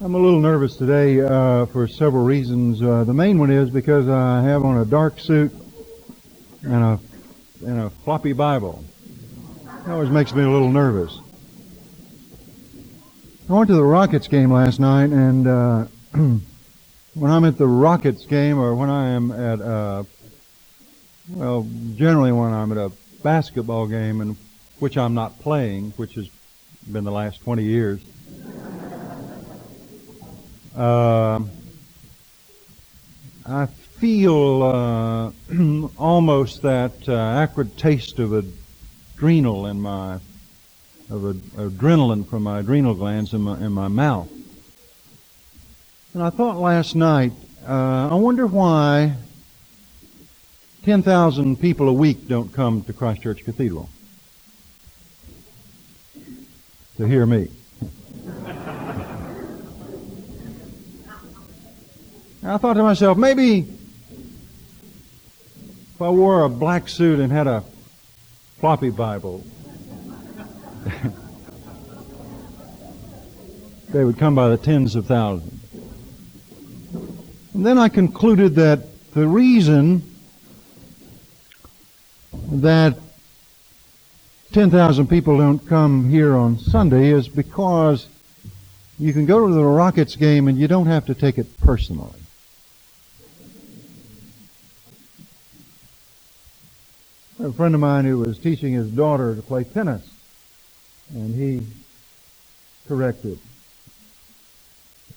I'm a little nervous today uh, for several reasons. Uh, the main one is because I have on a dark suit and a and a floppy Bible. It always makes me a little nervous. I went to the Rockets game last night, and uh, when I'm at the Rockets game, or when I am at, uh, well, generally when I'm at a basketball game, and which I'm not playing, which has been the last 20 years. Uh, I feel uh, almost that uh, acrid taste of adrenal in my of adrenaline from my adrenal glands in my in my mouth. And I thought last night, uh, I wonder why 10,000 people a week don't come to Christ Church Cathedral to hear me. I thought to myself, maybe if I wore a black suit and had a floppy Bible, they would come by the tens of thousands. And then I concluded that the reason that 10,000 people don't come here on Sunday is because you can go to the Rockets game and you don't have to take it personally. A friend of mine who was teaching his daughter to play tennis, and he corrected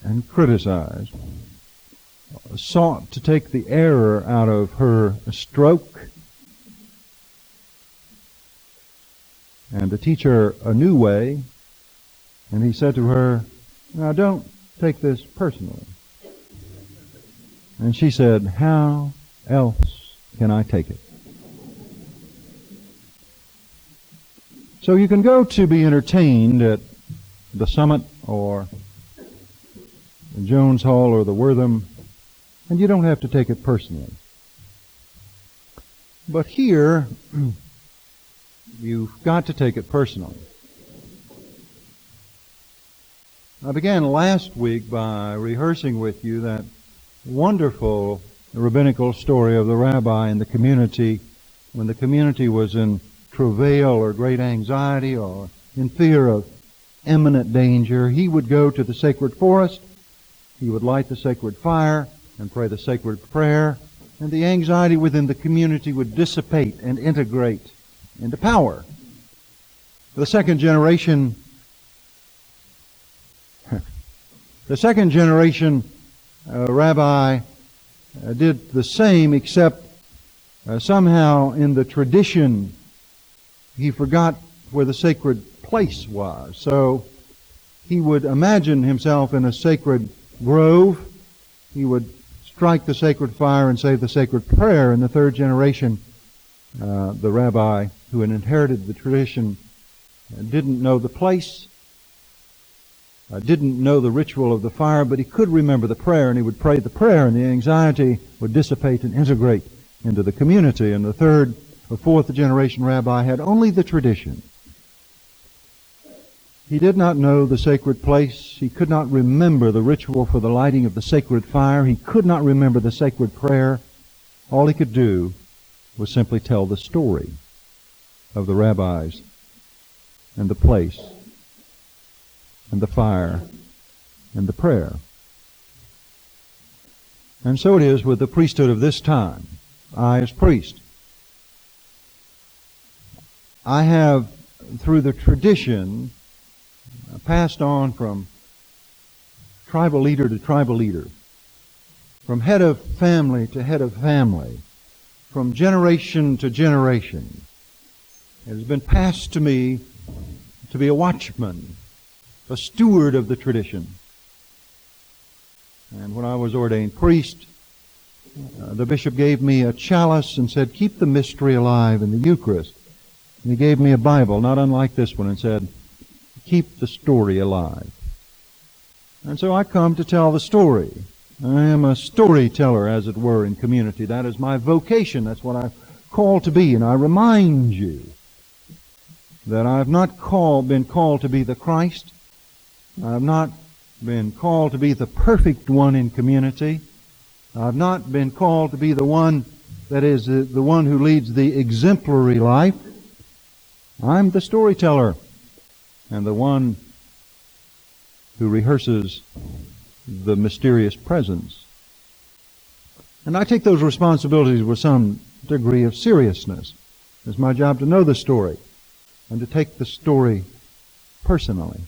and criticized, sought to take the error out of her stroke and to teach her a new way. And he said to her, Now don't take this personally. And she said, How else can I take it? So you can go to be entertained at the Summit or the Jones Hall or the Wortham, and you don't have to take it personally. But here, you've got to take it personally. I began last week by rehearsing with you that wonderful rabbinical story of the rabbi and the community when the community was in travail or great anxiety or in fear of imminent danger, he would go to the sacred forest, he would light the sacred fire and pray the sacred prayer, and the anxiety within the community would dissipate and integrate into power. The second generation, the second generation uh, rabbi uh, did the same, except uh, somehow in the tradition he forgot where the sacred place was. So he would imagine himself in a sacred grove. He would strike the sacred fire and say the sacred prayer. In the third generation, uh, the rabbi who had inherited the tradition uh, didn't know the place, uh, didn't know the ritual of the fire, but he could remember the prayer, and he would pray the prayer, and the anxiety would dissipate and integrate into the community. And the third the fourth generation rabbi had only the tradition. He did not know the sacred place. He could not remember the ritual for the lighting of the sacred fire. He could not remember the sacred prayer. All he could do was simply tell the story of the rabbis and the place and the fire and the prayer. And so it is with the priesthood of this time. I, as priest, I have, through the tradition, passed on from tribal leader to tribal leader, from head of family to head of family, from generation to generation. It has been passed to me to be a watchman, a steward of the tradition. And when I was ordained priest, uh, the bishop gave me a chalice and said, keep the mystery alive in the Eucharist. And he gave me a Bible, not unlike this one, and said, keep the story alive. And so I come to tell the story. I am a storyteller, as it were, in community. That is my vocation. That's what I'm called to be. And I remind you that I have not called, been called to be the Christ. I have not been called to be the perfect one in community. I've not been called to be the one that is the, the one who leads the exemplary life. I'm the storyteller and the one who rehearses the mysterious presence. And I take those responsibilities with some degree of seriousness. It's my job to know the story and to take the story personally.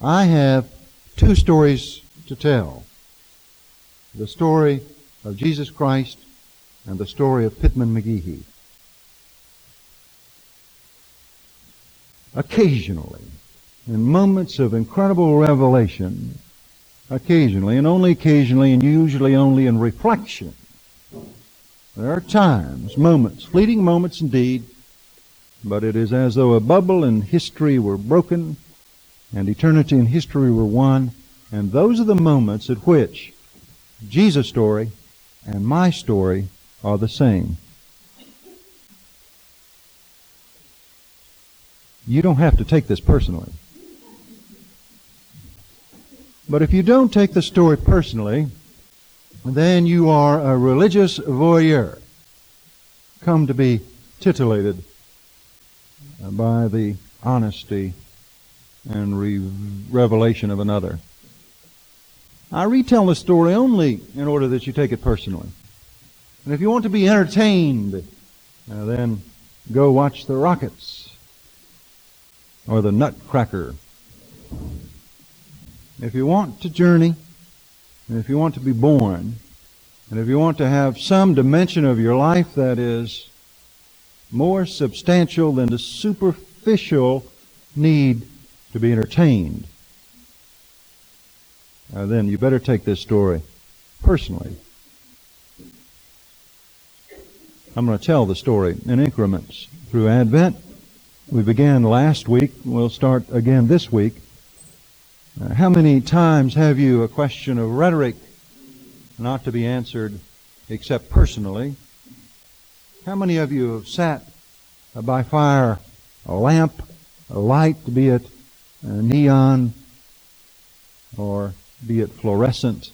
I have two stories to tell. The story of Jesus Christ and the story of Pittman McGehee. Occasionally, in moments of incredible revelation, occasionally, and only occasionally, and usually only in reflection, there are times, moments, fleeting moments indeed, but it is as though a bubble in history were broken and eternity and history were one. And those are the moments at which Jesus' story and my story are the same. You don't have to take this personally. But if you don't take the story personally, then you are a religious voyeur, come to be titillated by the honesty and re- revelation of another. I retell the story only in order that you take it personally. And if you want to be entertained, uh, then go watch the Rockets or the Nutcracker. If you want to journey, and if you want to be born, and if you want to have some dimension of your life that is more substantial than the superficial need to be entertained, uh, then you better take this story personally. I'm going to tell the story in increments through Advent. We began last week. We'll start again this week. Uh, how many times have you a question of rhetoric not to be answered except personally? How many of you have sat uh, by fire, a lamp, a light, be it neon or be it fluorescent,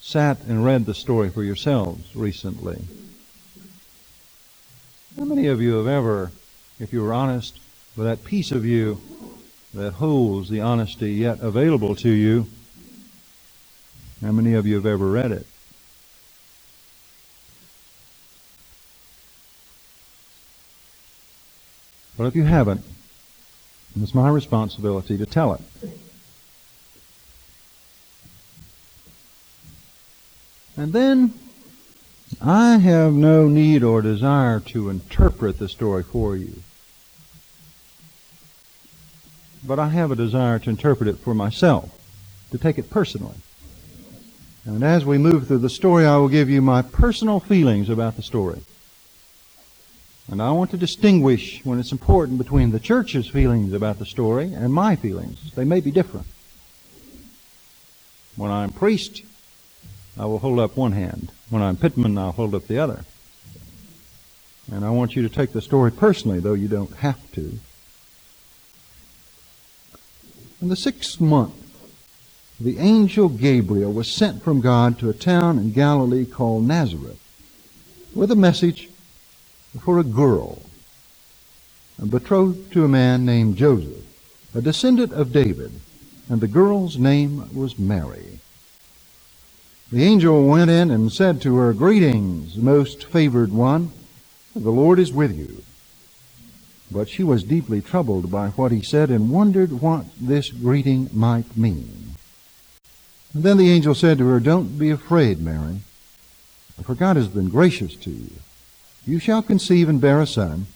sat and read the story for yourselves recently. How many of you have ever, if you were honest, with that piece of you that holds the honesty yet available to you, how many of you have ever read it? Well, if you haven't, it's my responsibility to tell it. And then I have no need or desire to interpret the story for you. But I have a desire to interpret it for myself, to take it personally. And as we move through the story, I will give you my personal feelings about the story. And I want to distinguish when it's important between the church's feelings about the story and my feelings. They may be different. When I'm priest, I will hold up one hand. When I'm Pittman, I'll hold up the other. And I want you to take the story personally, though you don't have to. In the sixth month, the angel Gabriel was sent from God to a town in Galilee called Nazareth with a message for a girl betrothed to a man named Joseph, a descendant of David, and the girl's name was Mary. The angel went in and said to her, Greetings, most favored one, the Lord is with you. But she was deeply troubled by what he said and wondered what this greeting might mean. And then the angel said to her, Don't be afraid, Mary, for God has been gracious to you. You shall conceive and bear a son,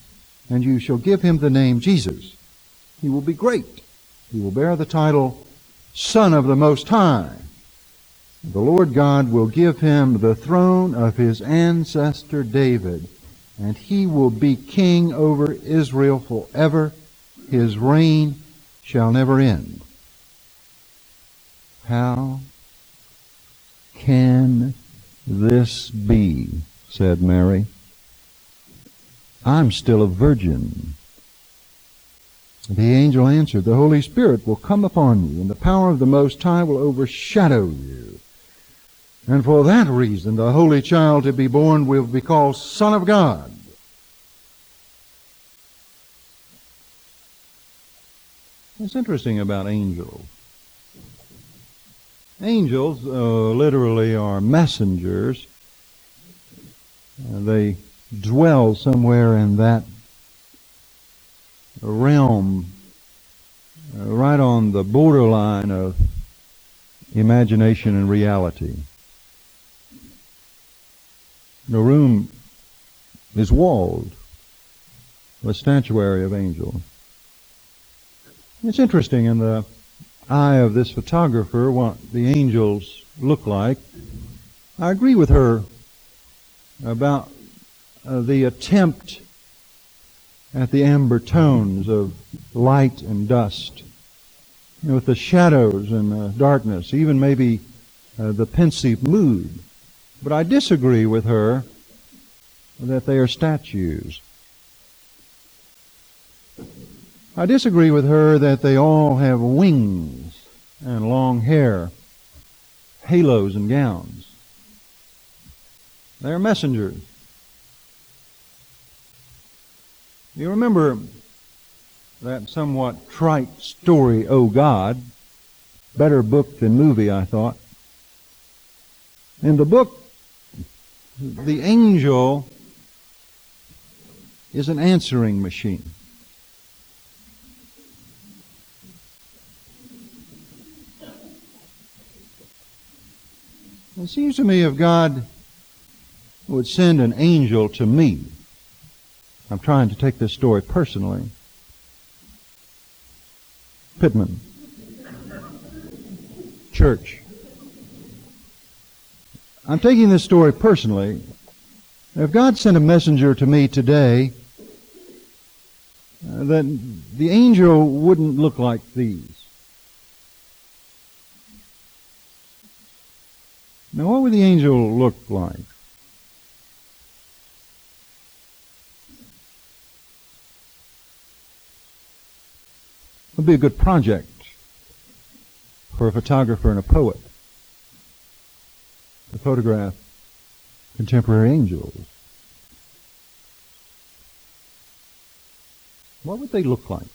and you shall give him the name Jesus. He will be great. He will bear the title Son of the Most High. The Lord God will give him the throne of his ancestor David, and he will be king over Israel forever. His reign shall never end. How can this be? said Mary. I'm still a virgin. The angel answered, The Holy Spirit will come upon you, and the power of the Most High will overshadow you. And for that reason, the Holy Child to be born will be called Son of God. What's interesting about angels? Angels uh, literally are messengers. They dwell somewhere in that realm, uh, right on the borderline of imagination and reality. The room is walled with statuary of angels. It's interesting in the eye of this photographer what the angels look like. I agree with her about uh, the attempt at the amber tones of light and dust, you know, with the shadows and the darkness, even maybe uh, the pensive mood. But I disagree with her that they are statues. I disagree with her that they all have wings and long hair, halos and gowns. They're messengers. You remember that somewhat trite story, Oh God, better book than movie, I thought. In the book, the angel is an answering machine. It seems to me if God would send an angel to me, I'm trying to take this story personally. Pittman. Church. I'm taking this story personally. If God sent a messenger to me today, uh, then the angel wouldn't look like these. Now, what would the angel look like? It would be a good project for a photographer and a poet to photograph contemporary angels. What would they look like?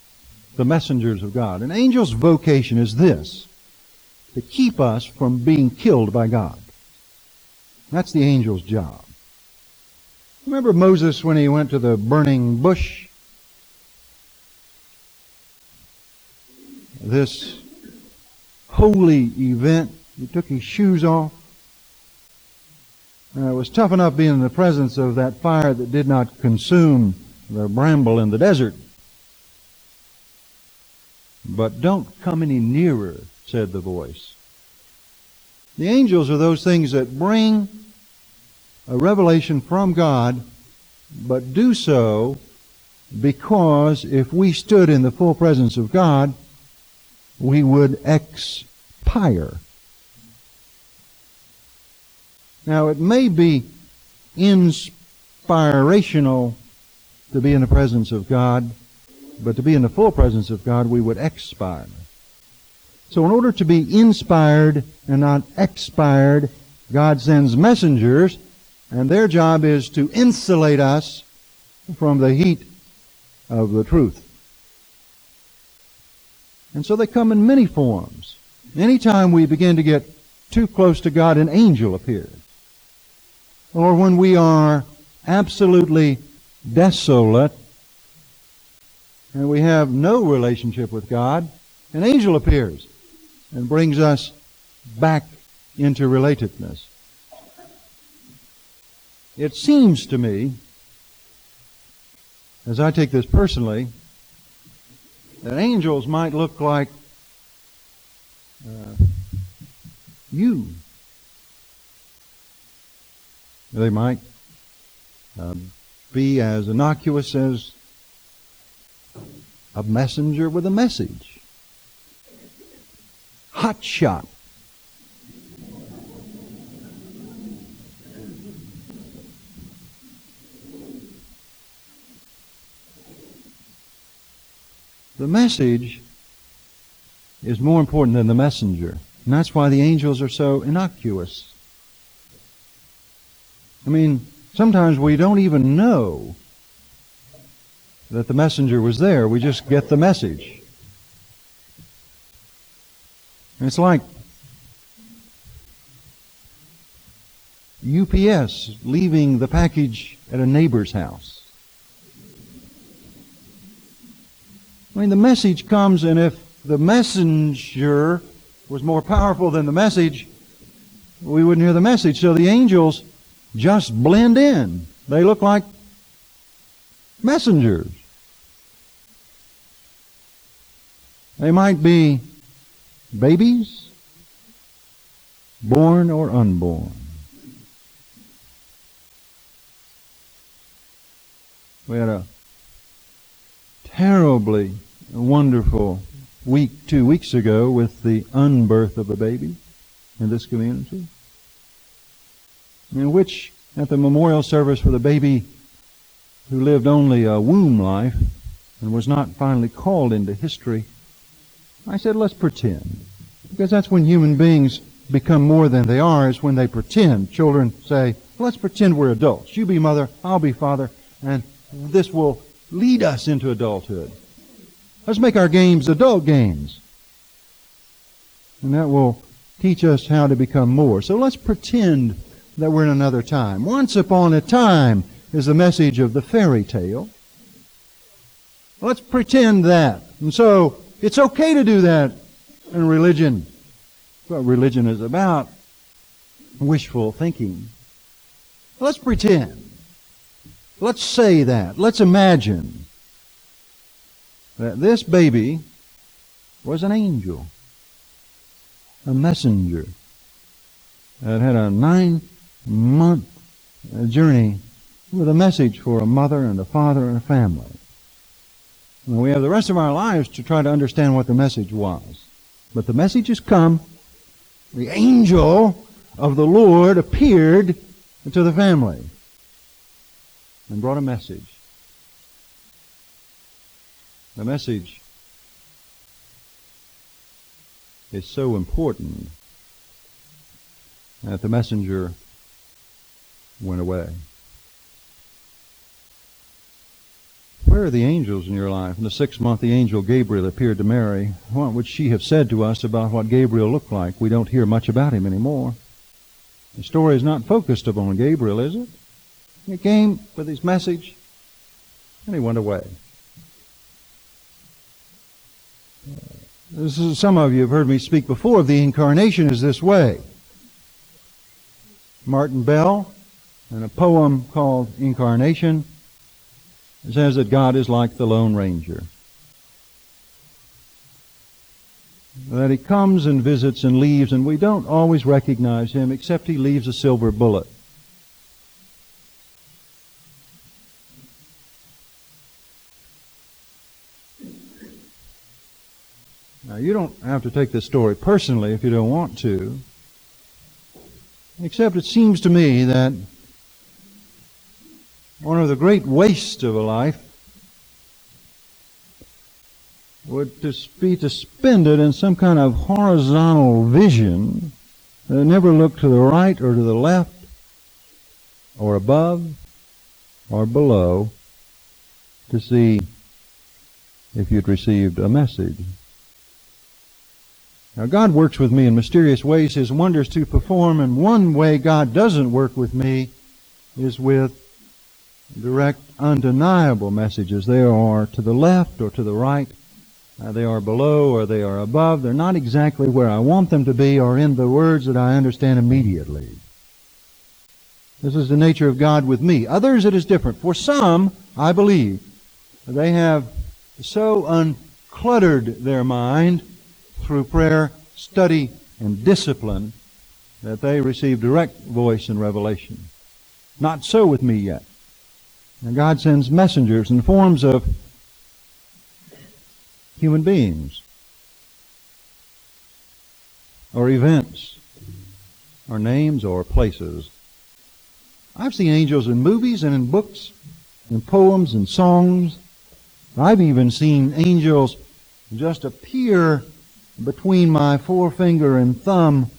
The messengers of God. An angel's vocation is this to keep us from being killed by God. That's the angel's job. Remember Moses when he went to the burning bush? This holy event. He took his shoes off. Uh, it was tough enough being in the presence of that fire that did not consume the bramble in the desert. But don't come any nearer, said the voice. The angels are those things that bring a revelation from God, but do so because if we stood in the full presence of God, we would expire. Now, it may be inspirational to be in the presence of God, but to be in the full presence of God, we would expire. So, in order to be inspired and not expired, God sends messengers and their job is to insulate us from the heat of the truth. And so they come in many forms. Anytime we begin to get too close to God, an angel appears. Or when we are absolutely desolate and we have no relationship with God, an angel appears and brings us back into relatedness. It seems to me, as I take this personally, that angels might look like uh, you. They might uh, be as innocuous as a messenger with a message. Hot shot. the message is more important than the messenger. And that's why the angels are so innocuous. I mean, sometimes we don't even know that the messenger was there. We just get the message. It's like UPS leaving the package at a neighbor's house. I mean, the message comes, and if the messenger was more powerful than the message, we wouldn't hear the message. So the angels just blend in. They look like messengers. They might be babies, born or unborn. We had a terribly wonderful week two weeks ago with the unbirth of a baby in this community, in which at the memorial service for the baby who lived only a womb life and was not finally called into history, I said, let's pretend. Because that's when human beings become more than they are, is when they pretend. Children say, let's pretend we're adults. You be mother, I'll be father, and this will lead us into adulthood. Let's make our games adult games. And that will teach us how to become more. So let's pretend that we're in another time. Once upon a time is the message of the fairy tale. Let's pretend that. And so it's okay to do that in religion. What religion is about wishful thinking. Let's pretend. Let's say that. Let's imagine that this baby was an angel, a messenger that had a nine month journey with a message for a mother and a father and a family. And we have the rest of our lives to try to understand what the message was. But the message has come. The angel of the Lord appeared to the family and brought a message. The message is so important that the messenger went away. Where are the angels in your life? In the sixth month, the angel Gabriel appeared to Mary. What would she have said to us about what Gabriel looked like? We don't hear much about him anymore. The story is not focused upon Gabriel, is it? He came with his message and he went away. This is, some of you have heard me speak before the incarnation is this way. Martin Bell, in a poem called Incarnation, says that God is like the Lone Ranger. That he comes and visits and leaves, and we don't always recognize him except he leaves a silver bullet. Now, you don't have to take this story personally if you don't want to, except it seems to me that one of the great wastes of a life would be to spend it in some kind of horizontal vision that never looked to the right or to the left or above or below to see if you'd received a message. Now, God works with me in mysterious ways, His wonders to perform, and one way God doesn't work with me is with direct, undeniable messages. They are to the left or to the right. Uh, they are below or they are above. They're not exactly where I want them to be or in the words that I understand immediately. This is the nature of God with me. Others, it is different. For some, I believe, they have so uncluttered their mind through prayer, study, and discipline that they receive direct voice and revelation. Not so with me yet. And God sends messengers in forms of human beings or events or names or places. I've seen angels in movies and in books, in poems and songs. I've even seen angels just appear between my forefinger and thumb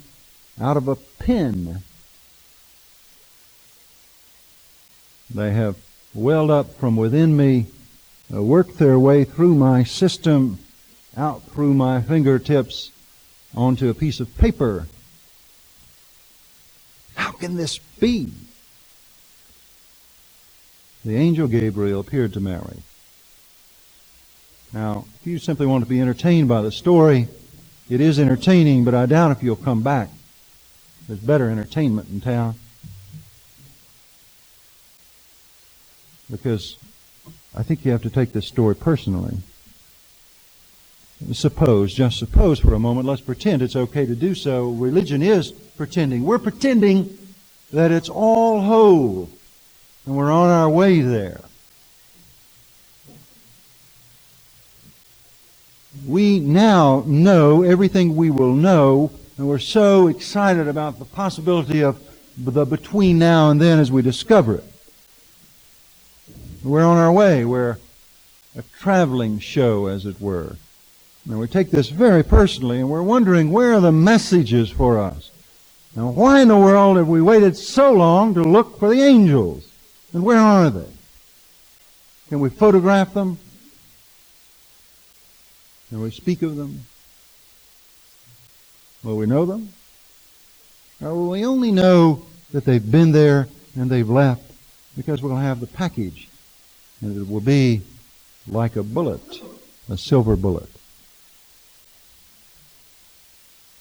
out of a pen. They have welled up from within me, uh, worked their way through my system, out through my fingertips, onto a piece of paper. How can this be? The angel Gabriel appeared to Mary. Now, if you simply want to be entertained by the story, it is entertaining, but I doubt if you'll come back. There's better entertainment in town. Because I think you have to take this story personally. Suppose, just suppose for a moment, let's pretend it's okay to do so. Religion is pretending. We're pretending that it's all whole, and we're on our way there. We now know everything we will know, and we're so excited about the possibility of the between now and then as we discover it. We're on our way. We're a traveling show, as it were. And we take this very personally, and we're wondering where are the messages for us? Now, why in the world have we waited so long to look for the angels? And where are they? Can we photograph them? Can we speak of them? Will we know them? Or will we only know that they've been there and they've left because we'll have the package and it will be like a bullet, a silver bullet.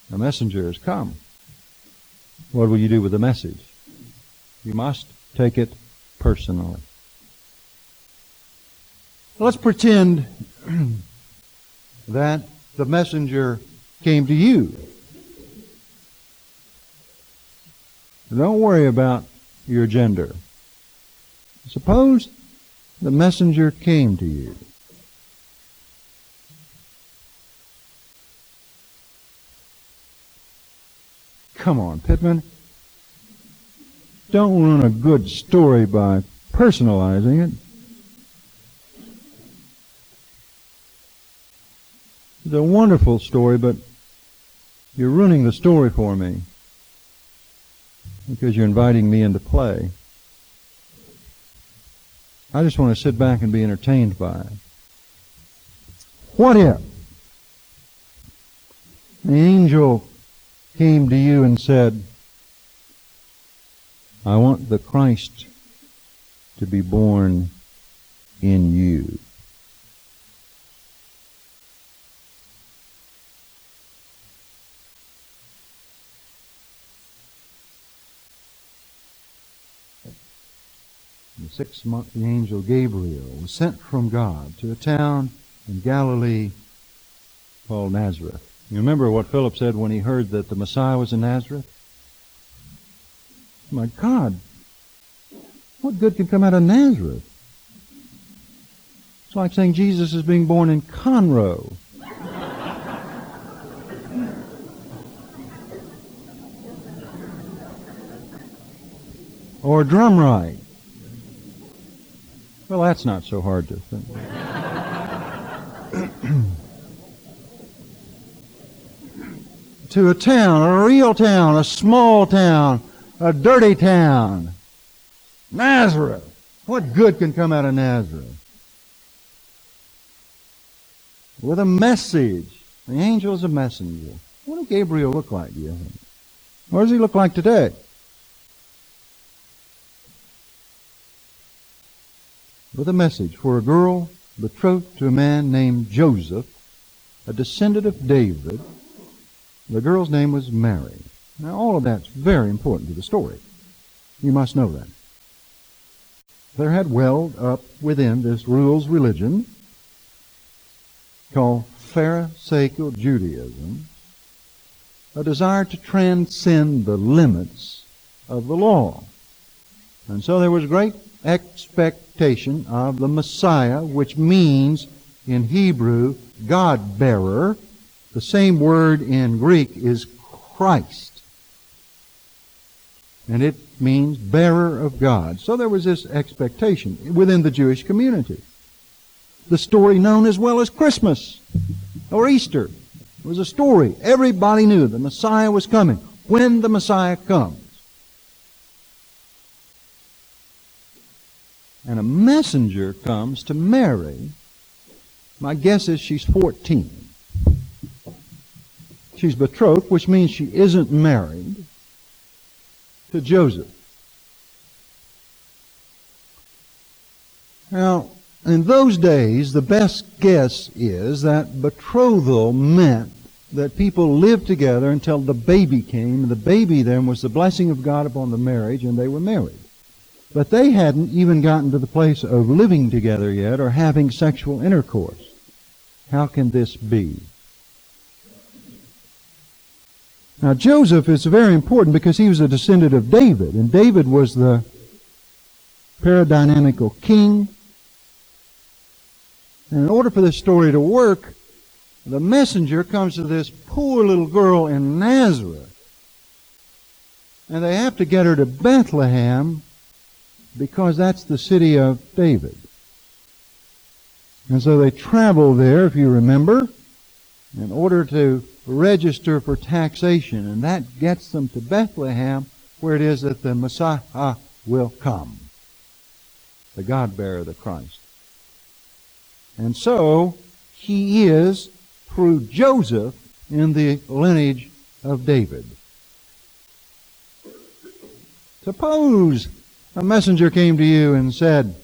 The messenger has come. What will you do with the message? You must take it personally. Let's pretend that the messenger came to you. Don't worry about your gender. Suppose the messenger came to you. Come on, Pittman. Don't ruin a good story by personalizing it. It's a wonderful story, but you're ruining the story for me because you're inviting me into play. I just want to sit back and be entertained by it. What if the angel came to you and said, I want the Christ to be born in you. The sixth month, the angel Gabriel was sent from God to a town in Galilee called Nazareth. You remember what Philip said when he heard that the Messiah was in Nazareth? My God, what good can come out of Nazareth? It's like saying Jesus is being born in Conroe. or Drumright. Well, that's not so hard to think. to a town, a real town, a small town, a dirty town. Nazareth. What good can come out of Nazareth? With a message. The angel is a messenger. What did Gabriel look like, do you think? What does he look like today? With a message for a girl betrothed to a man named Joseph, a descendant of David, the girl's name was Mary. Now, all of that's very important to the story. You must know that. There had welled up within this rules religion called Pharisaical Judaism a desire to transcend the limits of the law. And so there was great expectation of the Messiah, which means in Hebrew, God bearer, the same word in Greek is Christ. And it means bearer of God. So there was this expectation within the Jewish community. the story known as well as Christmas or Easter. Was a story. Everybody knew the Messiah was coming. When the Messiah comes. And a messenger comes to Mary. My guess is she's 14. She's betrothed, which means she isn't married to Joseph. Now, in those days, the best guess is that betrothal meant that people lived together until the baby came, and the baby then was the blessing of God upon the marriage, and they were married. But they hadn't even gotten to the place of living together yet or having sexual intercourse. How can this be? Now, Joseph is very important because he was a descendant of David, and David was the paradigmatical king and in order for this story to work, the messenger comes to this poor little girl in Nazareth. And they have to get her to Bethlehem because that's the city of David. And so they travel there, if you remember, in order to register for taxation. And that gets them to Bethlehem, where it is that the Messiah will come. The God bearer, the Christ. And so he is, through Joseph, in the lineage of David. Suppose a messenger came to you and said,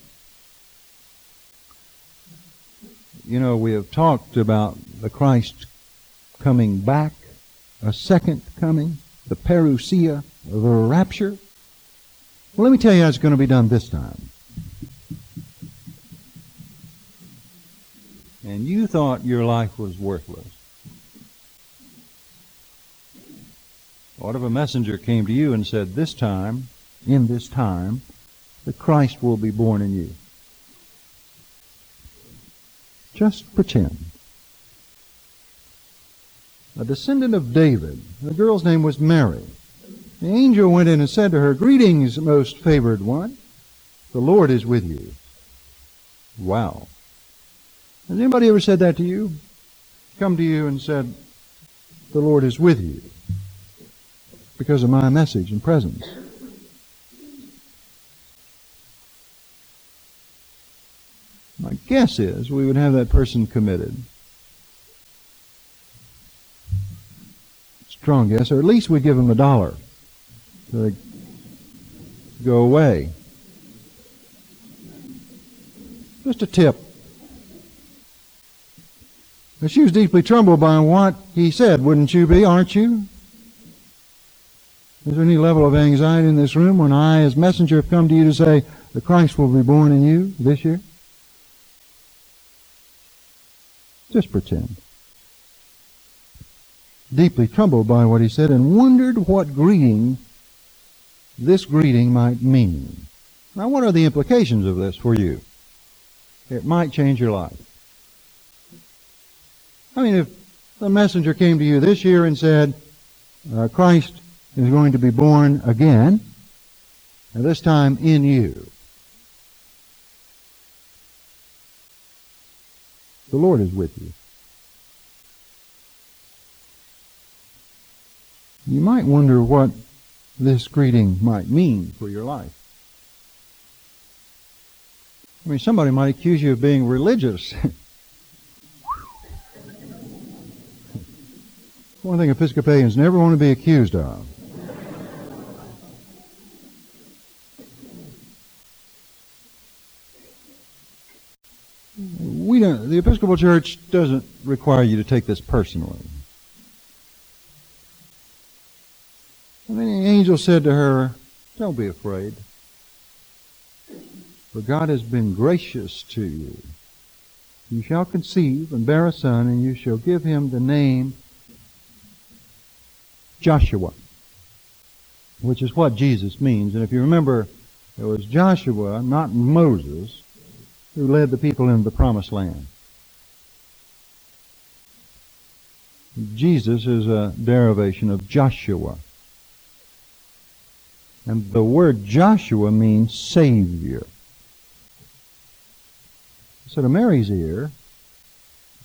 You know, we have talked about the Christ coming back, a second coming, the parousia, the rapture. Well, let me tell you how it's going to be done this time. and you thought your life was worthless. What if a messenger came to you and said, This time, in this time, the Christ will be born in you? Just pretend. A descendant of David, the girl's name was Mary. The angel went in and said to her, Greetings, most favored one. The Lord is with you. Wow. Has anybody ever said that to you? Come to you and said, The Lord is with you because of my message and presence. My guess is we would have that person committed. Strong guess, or at least we'd give him a dollar to go away. Just a tip. But she was deeply troubled by what he said, wouldn't you be, aren't you? Is there any level of anxiety in this room when I, as messenger, have come to you to say, the Christ will be born in you this year? Just pretend. Deeply troubled by what he said and wondered what greeting this greeting might mean. Now, what are the implications of this for you? It might change your life. I mean, if the messenger came to you this year and said, uh, Christ is going to be born again, and this time in you. The Lord is with you. You might wonder what this greeting might mean for your life. I mean, somebody might accuse you of being religious. One thing Episcopalians never want to be accused of. We don't, the Episcopal Church doesn't require you to take this personally. And then the angel said to her, Don't be afraid, for God has been gracious to you. You shall conceive and bear a son, and you shall give him the name Joshua, which is what Jesus means. And if you remember, it was Joshua, not Moses, who led the people into the promised land. Jesus is a derivation of Joshua. And the word Joshua means Savior. So to Mary's ear,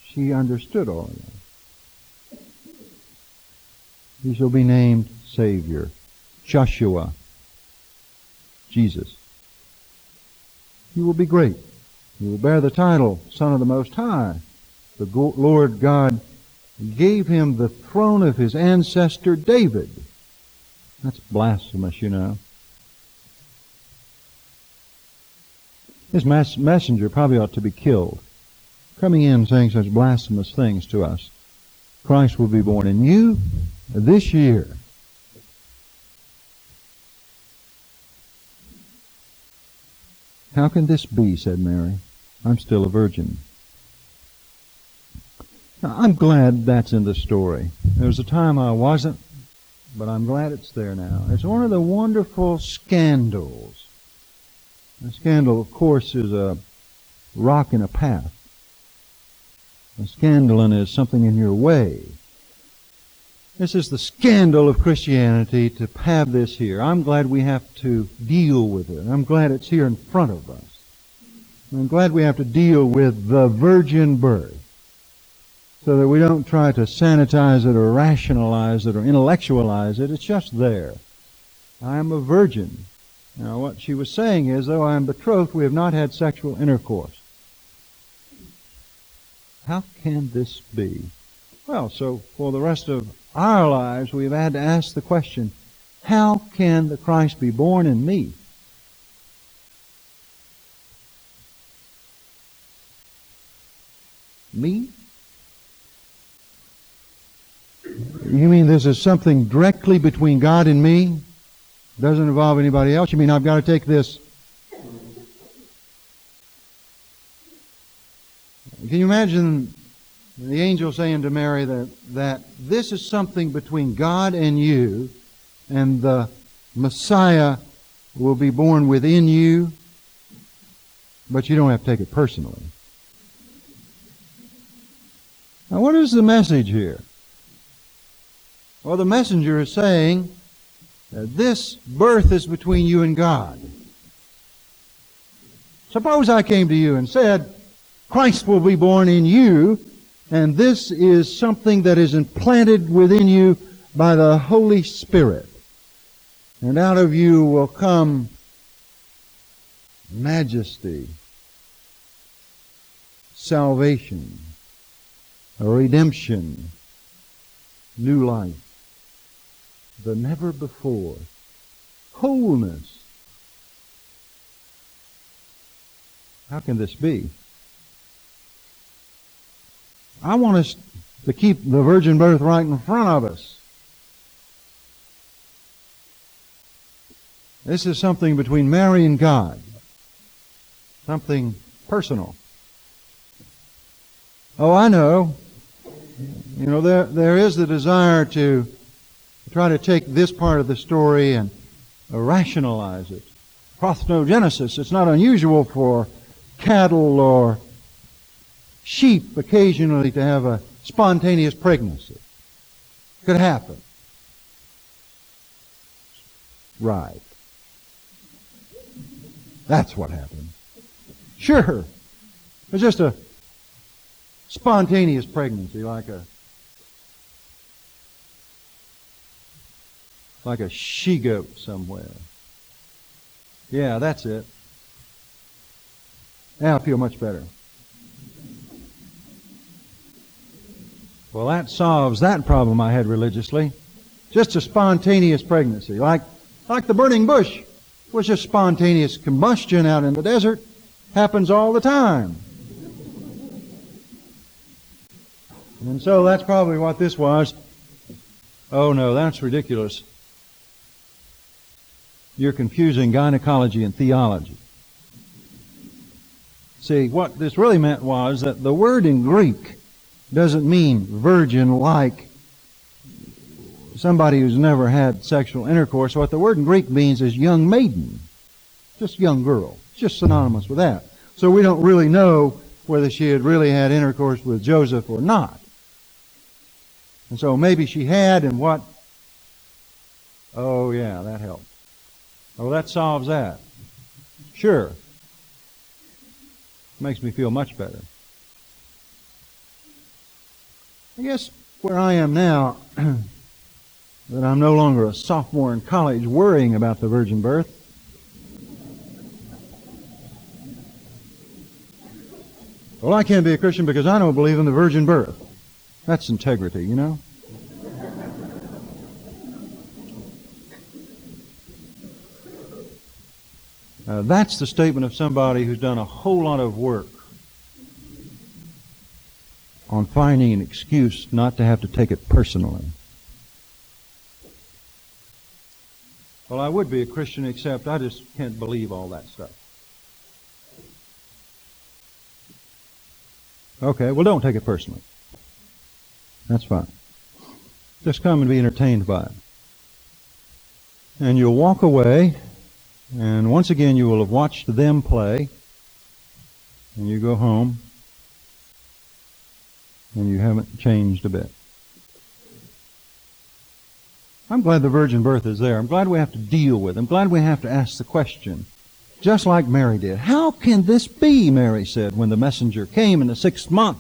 she understood all of that. He shall be named Savior, Joshua, Jesus. He will be great. He will bear the title Son of the Most High. The Lord God gave him the throne of his ancestor David. That's blasphemous, you know. This messenger probably ought to be killed. Coming in saying such blasphemous things to us. Christ will be born in you this year. How can this be, said Mary. I'm still a virgin. Now, I'm glad that's in the story. There was a time I wasn't, but I'm glad it's there now. It's one of the wonderful scandals. A scandal, of course, is a rock in a path. A scandalon is something in your way. This is the scandal of Christianity to have this here. I'm glad we have to deal with it. I'm glad it's here in front of us. I'm glad we have to deal with the virgin birth so that we don't try to sanitize it or rationalize it or intellectualize it. It's just there. I am a virgin. Now, what she was saying is, though I am betrothed, we have not had sexual intercourse. How can this be? Well, so for the rest of our lives, we've had to ask the question, how can the Christ be born in me? Me? You mean this is something directly between God and me? Doesn't involve anybody else? You mean I've got to take this? Can you imagine the angel saying to Mary that, that this is something between God and you, and the Messiah will be born within you, but you don't have to take it personally. Now, what is the message here? Well, the messenger is saying that this birth is between you and God. Suppose I came to you and said, Christ will be born in you, and this is something that is implanted within you by the Holy Spirit. And out of you will come majesty, salvation, redemption, new life, the never before, wholeness. How can this be? I want us to keep the virgin birth right in front of us. This is something between Mary and God. Something personal. Oh, I know. You know, there, there is the desire to try to take this part of the story and rationalize it. Parthenogenesis, it's not unusual for cattle or sheep occasionally to have a spontaneous pregnancy. Could happen. Right. That's what happened. Sure. It's just a spontaneous pregnancy, like a like a she goat somewhere. Yeah, that's it. Now I feel much better. Well, that solves that problem I had religiously. Just a spontaneous pregnancy, like, like the burning bush was just spontaneous combustion out in the desert. Happens all the time. And so that's probably what this was. Oh no, that's ridiculous. You're confusing gynecology and theology. See, what this really meant was that the word in Greek doesn't mean virgin like somebody who's never had sexual intercourse. What the word in Greek means is young maiden, just young girl. Just synonymous with that. So we don't really know whether she had really had intercourse with Joseph or not. And so maybe she had, and what? Oh, yeah, that helps. Oh, that solves that. Sure. makes me feel much better. I guess where I am now, that I'm no longer a sophomore in college worrying about the virgin birth, Well, I can't be a Christian because I don't believe in the virgin birth. That's integrity, you know? Uh, that's the statement of somebody who's done a whole lot of work on finding an excuse not to have to take it personally. Well, I would be a Christian, except I just can't believe all that stuff. Okay, well, don't take it personally. That's fine. Just come and be entertained by it. And you'll walk away, and once again you will have watched them play, and you go home, and you haven't changed a bit. I'm glad the virgin birth is there. I'm glad we have to deal with it. I'm glad we have to ask the question just like Mary did. How can this be, Mary said, when the messenger came in the sixth month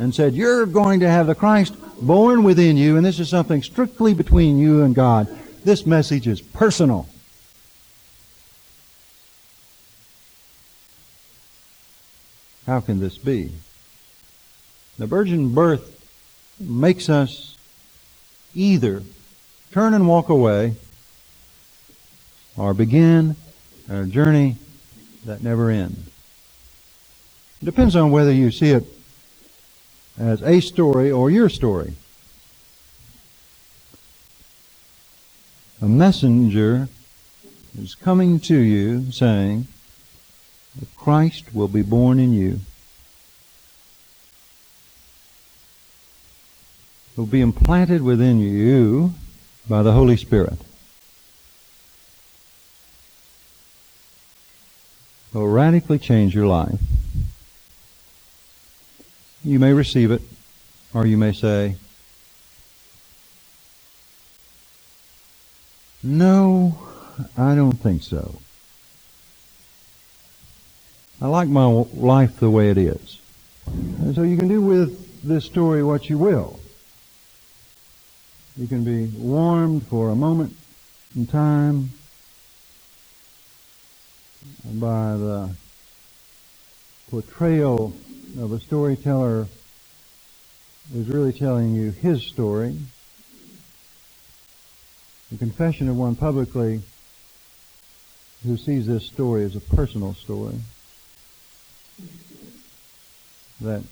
and said, You're going to have the Christ born within you, and this is something strictly between you and God. This message is personal. How can this be? The virgin birth makes us either turn and walk away or begin a journey that never ends. It depends on whether you see it as a story or your story. A messenger is coming to you saying that Christ will be born in you. Will be implanted within you by the Holy Spirit. will radically change your life. You may receive it, or you may say, No, I don't think so. I like my life the way it is. And so you can do with this story what you will. You can be warmed for a moment in time by the portrayal of a storyteller is really telling you his story. The confession of one publicly who sees this story as a personal story. That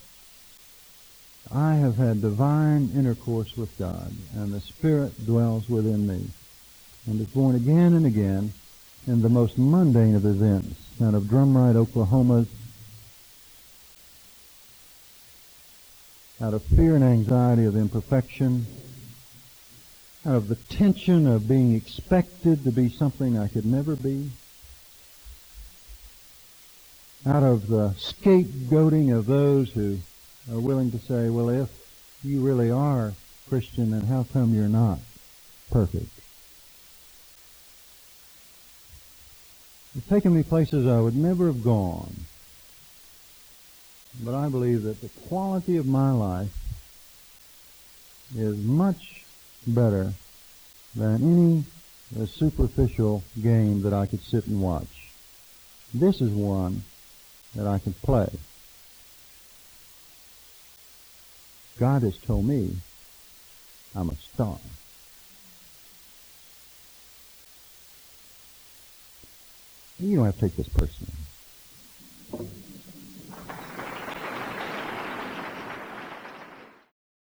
I have had divine intercourse with God, and the Spirit dwells within me, and is born again and again in the most mundane of events, out of Drumright, Oklahoma, out of fear and anxiety of imperfection, out of the tension of being expected to be something I could never be, out of the scapegoating of those who are willing to say, well, if you really are Christian, then how come you're not perfect? It's taken me places I would never have gone. But I believe that the quality of my life is much better than any uh, superficial game that I could sit and watch. This is one that I can play. God has told me I'm a star. You don't have to take this personally.